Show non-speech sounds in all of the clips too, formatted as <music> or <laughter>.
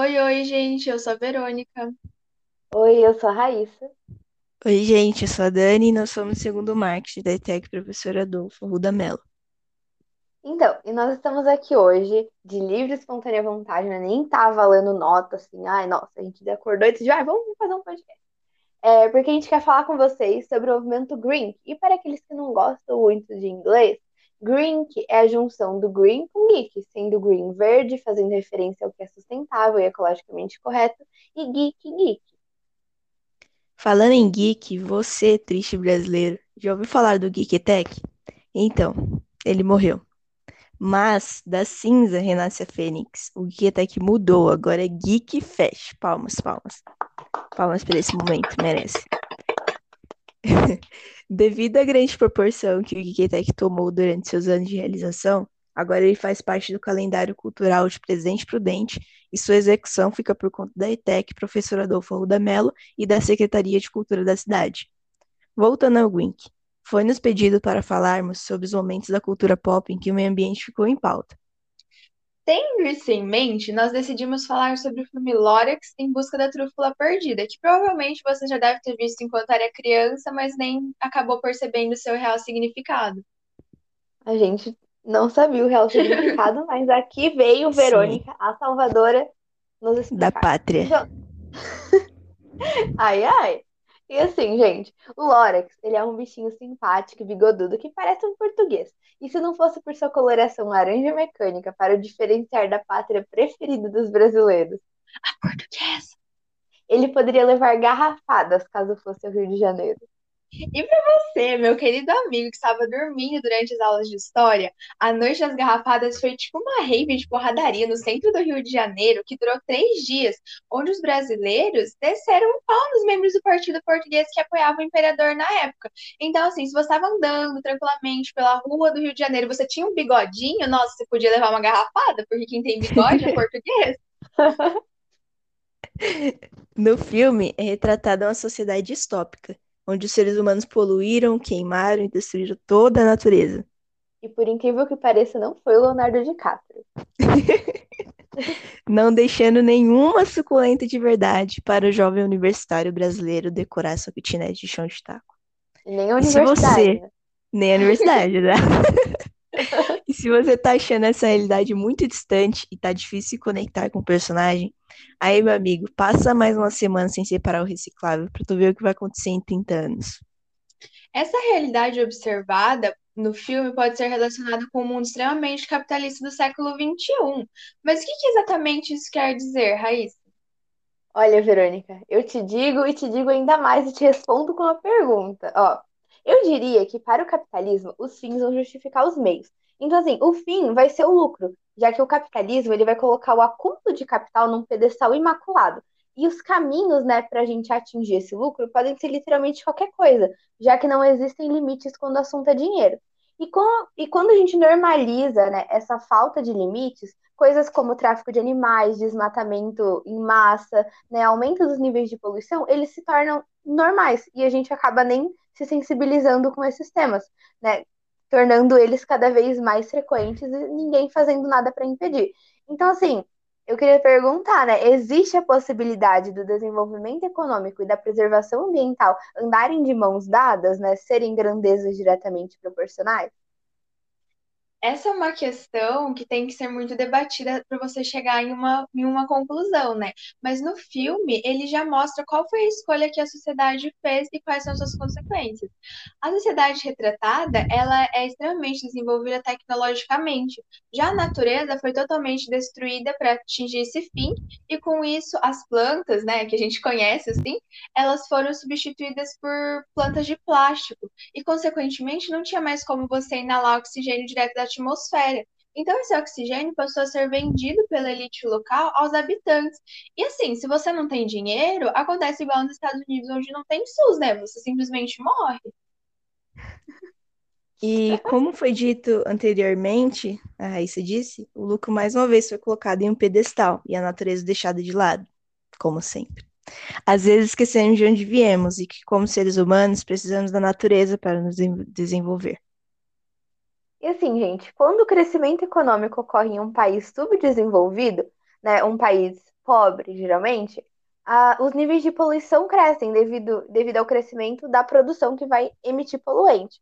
Oi, oi, gente, eu sou a Verônica. Oi, eu sou a Raíssa. Oi, gente, eu sou a Dani e nós somos o segundo marketing da ETEC Professor Adolfo Ruda Mello. Então, e nós estamos aqui hoje de livre e espontânea vontade, né? Nem tá valendo nota, assim, ai, nossa, a gente acordou e decidiu, ah, vamos fazer um podcast. É, porque a gente quer falar com vocês sobre o movimento Green. E para aqueles que não gostam muito de inglês, Green é a junção do green com geek, sendo green verde, fazendo referência ao que é sustentável e ecologicamente correto, e geek, geek. Falando em geek, você, triste brasileiro, já ouviu falar do Geek Tech? Então, ele morreu. Mas da cinza renasce a fênix. O Geek Tech mudou, agora é Geek Fest. Palmas, palmas. Palmas por esse momento, merece. <laughs> Devido à grande proporção que o Tech tomou durante seus anos de realização, agora ele faz parte do calendário cultural de Presidente Prudente e sua execução fica por conta da ETEC, professor Adolfo Arruda Mello e da Secretaria de Cultura da cidade. Voltando ao Wink, foi-nos pedido para falarmos sobre os momentos da cultura pop em que o meio ambiente ficou em pauta. Tendo isso em mente, nós decidimos falar sobre o filme Lorax em busca da trúfula perdida, que provavelmente você já deve ter visto enquanto era criança, mas nem acabou percebendo seu real significado. A gente não sabia o real <laughs> significado, mas aqui veio Verônica, a salvadora, nos explicar. Da pátria. Então... <laughs> ai, ai. E assim, gente, o Lorax, ele é um bichinho simpático e bigodudo que parece um português. E se não fosse por sua coloração laranja mecânica para o diferenciar da pátria preferida dos brasileiros, a portuguesa, ele poderia levar garrafadas caso fosse ao Rio de Janeiro. E para você, meu querido amigo que estava dormindo durante as aulas de história, a Noite das Garrafadas foi tipo uma rave de porradaria no centro do Rio de Janeiro que durou três dias, onde os brasileiros desceram um pau nos membros do Partido Português que apoiavam o imperador na época. Então, assim, se você estava andando tranquilamente pela rua do Rio de Janeiro, você tinha um bigodinho, nossa, você podia levar uma garrafada, porque quem tem bigode é português. <laughs> <laughs> No filme é retratada uma sociedade distópica onde os seres humanos poluíram, queimaram e destruíram toda a natureza. E por incrível que pareça, não foi o Leonardo DiCaprio. <laughs> não deixando nenhuma suculenta de verdade para o jovem universitário brasileiro decorar sua kitnet de chão de taco. Nem a universidade. se você... Né? Nem a universidade, né? <laughs> se você tá achando essa realidade muito distante e tá difícil se conectar com o personagem, aí, meu amigo, passa mais uma semana sem separar o reciclável pra tu ver o que vai acontecer em 30 anos. Essa realidade observada no filme pode ser relacionada com o mundo extremamente capitalista do século XXI. Mas o que, que exatamente isso quer dizer, Raíssa? Olha, Verônica, eu te digo e te digo ainda mais e te respondo com uma pergunta. Ó, eu diria que para o capitalismo, os fins vão justificar os meios. Então, assim, o fim vai ser o lucro, já que o capitalismo ele vai colocar o acúmulo de capital num pedestal imaculado. E os caminhos, né, para a gente atingir esse lucro podem ser literalmente qualquer coisa, já que não existem limites quando o assunto é dinheiro. E, com, e quando a gente normaliza né, essa falta de limites, coisas como tráfico de animais, desmatamento em massa, né, aumento dos níveis de poluição, eles se tornam normais e a gente acaba nem se sensibilizando com esses temas, né? Tornando eles cada vez mais frequentes e ninguém fazendo nada para impedir. Então, assim, eu queria perguntar, né? Existe a possibilidade do desenvolvimento econômico e da preservação ambiental andarem de mãos dadas, né? Serem grandezas diretamente proporcionais? Essa é uma questão que tem que ser muito debatida para você chegar em uma, em uma conclusão, né? Mas no filme, ele já mostra qual foi a escolha que a sociedade fez e quais são as suas consequências. A sociedade retratada, ela é extremamente desenvolvida tecnologicamente. Já a natureza foi totalmente destruída para atingir esse fim, e com isso, as plantas, né, que a gente conhece assim, elas foram substituídas por plantas de plástico. E, consequentemente, não tinha mais como você inalar oxigênio direto da atmosfera. Então, esse oxigênio passou a ser vendido pela elite local aos habitantes. E assim, se você não tem dinheiro, acontece igual nos Estados Unidos, onde não tem SUS, né? Você simplesmente morre. <laughs> E como foi dito anteriormente, a Raíssa disse, o lucro mais uma vez foi colocado em um pedestal e a natureza deixada de lado, como sempre. Às vezes esquecemos de onde viemos e que, como seres humanos, precisamos da natureza para nos desenvolver. E assim, gente, quando o crescimento econômico ocorre em um país subdesenvolvido, né, um país pobre, geralmente, os níveis de poluição crescem devido, devido ao crescimento da produção que vai emitir poluente.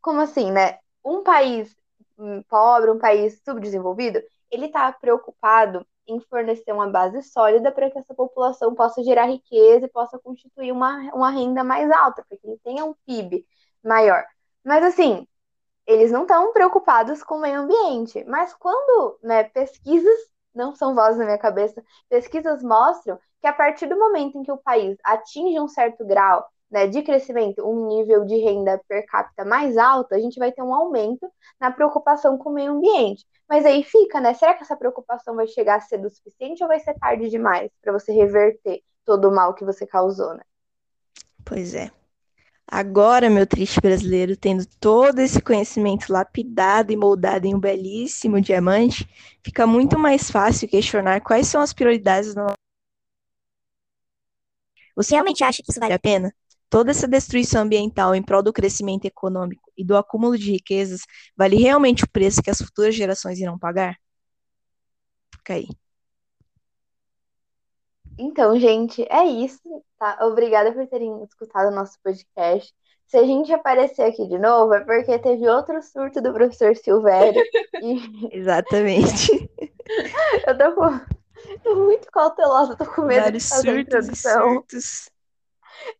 Como assim, né? Um país hum, pobre, um país subdesenvolvido, ele está preocupado em fornecer uma base sólida para que essa população possa gerar riqueza e possa constituir uma, uma renda mais alta, para que ele tenha um PIB maior. Mas assim, eles não estão preocupados com o meio ambiente. Mas quando, né, pesquisas, não são vozes na minha cabeça, pesquisas mostram que a partir do momento em que o país atinge um certo grau, né, de crescimento, um nível de renda per capita mais alto, a gente vai ter um aumento na preocupação com o meio ambiente. Mas aí fica, né? Será que essa preocupação vai chegar a ser do suficiente ou vai ser tarde demais para você reverter todo o mal que você causou, né? Pois é. Agora, meu triste brasileiro, tendo todo esse conhecimento lapidado e moldado em um belíssimo diamante, fica muito mais fácil questionar quais são as prioridades da Você realmente acha que isso vale a pena? Toda essa destruição ambiental em prol do crescimento econômico e do acúmulo de riquezas vale realmente o preço que as futuras gerações irão pagar? Fica aí. Então, gente, é isso, tá? Obrigada por terem escutado o nosso podcast. Se a gente aparecer aqui de novo, é porque teve outro surto do professor Silvério. e <laughs> Exatamente. <laughs> eu tô, com... tô muito cautelosa, tô com medo Vários de fazer surtos introdução. surtos.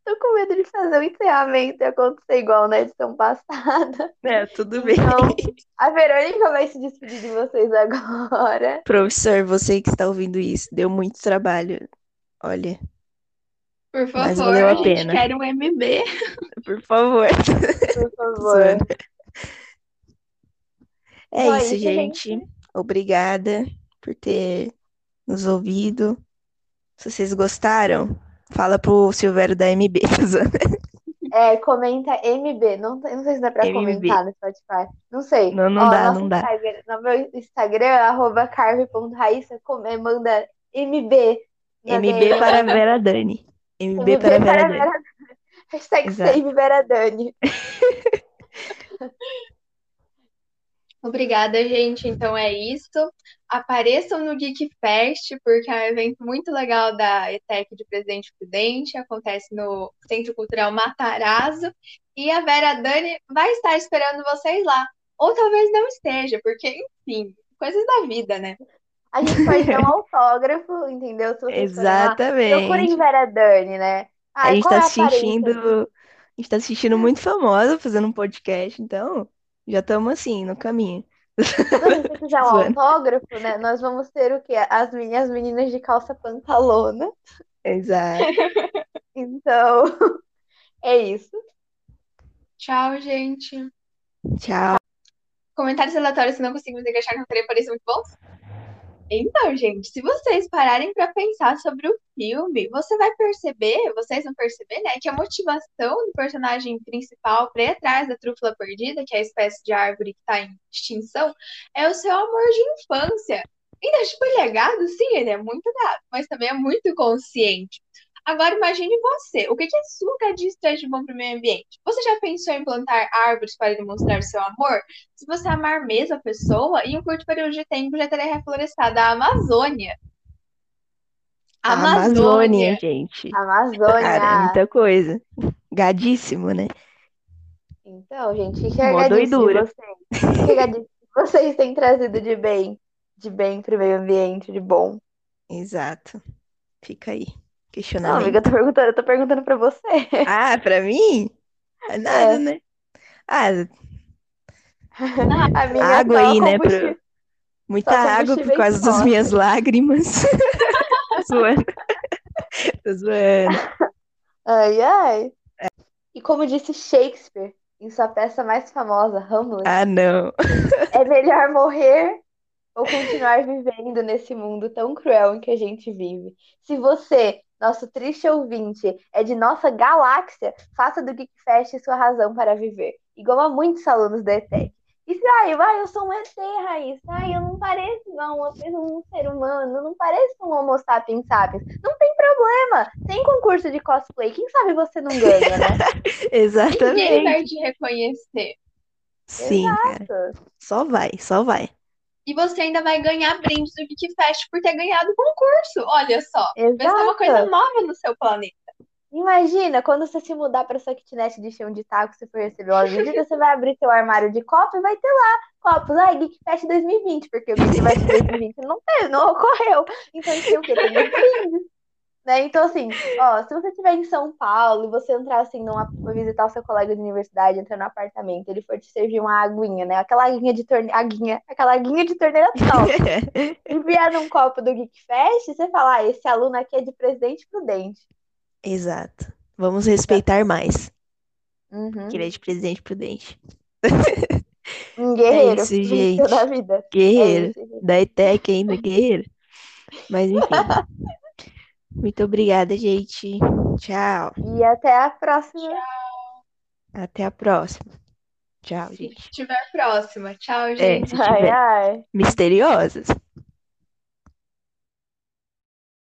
Tô com medo de fazer o encerramento e acontecer igual na edição passada. <laughs> É, tudo bem. Então, a Verônica vai se despedir de vocês agora. Professor, você que está ouvindo isso, deu muito trabalho. Olha, Por Mas favor, valeu a a gente pena. quer um MB. <laughs> por favor. Por <laughs> favor. É Então é isso, isso, gente. Obrigada por ter nos ouvido. Se vocês gostaram, fala pro Silvério da MB. <laughs> tô zoando. É, comenta MB. Não, não sei se dá pra MB. comentar no Spotify. Não sei. Não, não Ó, dá, não dá. Instagram- no meu Instagram, arroba carve.raíssa, come- manda MB. MB para <laughs> Vera Dani. MB MB para Vera para Dani. Vera Hashtag Exato. save Vera Dani. <laughs> Obrigada, gente. Então é isso. Apareçam no Geek Fest, porque é um evento muito legal da ETEC de Presidente Prudente. Acontece no Centro Cultural Matarazzo. E a Vera Dani vai estar esperando vocês lá. Ou talvez não esteja, porque, enfim, coisas da vida, né? A gente pode dar um <laughs> autógrafo, entendeu? Se lá. Procurem Exatamente. Vera Dani, né? A Ai, gente qual tá é a se aparência? sentindo, a gente tá se sentindo muito famosa fazendo um podcast, então já estamos assim, no caminho. Quando você quiser um <laughs> autógrafo, né? Nós vamos ter o quê? As minhas meninas de calça pantalona. Exato. <laughs> Então, é isso. Tchau, gente. Tchau. Comentários aleatórios que não conseguimos encaixar que eu queria parecer muito bons? Então, gente, se vocês pararem pra pensar sobre o filme, você vai perceber, vocês vão perceber, né, que a motivação do personagem principal pra ir atrás da trúfula perdida, que é a espécie de árvore que tá em extinção, é o seu amor de infância. Ainda, tipo, ele é gado? Sim, ele é muito gado, mas também é muito consciente. Agora imagine você, o que que açúcar diz traz de bom para o meio ambiente? Você já pensou em plantar árvores para demonstrar seu amor? Se você amar mesmo a pessoa, em um curto período de tempo já terá reflorestado a Amazônia. Amazônia, gente. Cara, é Amazônia. muita coisa. Gadíssimo, né? Então, gente, carregadíssimo doidura. vocês. Que carregadíssimo <laughs> vocês têm trazido de bem, de bem pro meio ambiente, de bom. Exato. Fica aí. Não, Questionamento. amiga, eu tô perguntando, eu tô perguntando pra você. Ah, pra mim? É nada, né? Ah, Amiga, água aí, né? Pro... Muita água por causa das minhas lágrimas. <laughs> Tô zoando. Tô zoando. Ai, ai. E como disse Shakespeare em sua peça mais famosa, Hamlet, Ah, não. é melhor morrer ou continuar vivendo nesse mundo tão cruel em que a gente vive. Se você, nosso triste ouvinte, é de nossa galáxia, faça do Geek Fest sua razão para viver, igual a muitos alunos da ETEC. E se, ai, vai, eu sou um ET, Raíssa, ai, eu não pareço igual uma pessoa, um ser humano, eu não pareço um homo sapiens sapiens. Não tem problema, tem concurso de cosplay, quem sabe você não ganha, né? <laughs> Ninguém Exatamente. vai te reconhecer. Sim, cara. Só vai, só vai. E você ainda vai ganhar brindes do Geek Fest por ter ganhado o concurso. Olha só. Vai ser uma coisa Exato. nova no seu planeta. Imagina, quando você se mudar para sua kitnet de chão de taco, se for receber uma visita, você vai abrir seu armário de copo e vai ter lá copos. Ai, Geek Fest 2020, porque o Geek Fest 2020 não teve, não ocorreu. Então, tem o quê? Tem os brindes. Né? Então, assim, ó, se você estiver em São Paulo e você entrar assim numa, for visitar o seu colega de universidade, entrar no apartamento, ele for te servir uma aguinha, né? Aquela aguinha de torneira, aguinha, aquela aguinha de torneira top. <laughs> E vier num copo do Geek Fest, você fala, ah, esse aluno aqui é de Presidente Prudente. Exato. Vamos respeitar mais. Uhum. Que ele é de Presidente Prudente. <laughs> Um guerreiro, isso, venceu gente. da vida. É Guerreiro. isso, gente. Da ETEC ainda, guerreiro. Mas enfim. <laughs> Muito obrigada, gente. Tchau. E até a próxima. Até a próxima. Tchau, gente. Se tiver próxima. Tchau, É, gente. se Ai, ai. misteriosas.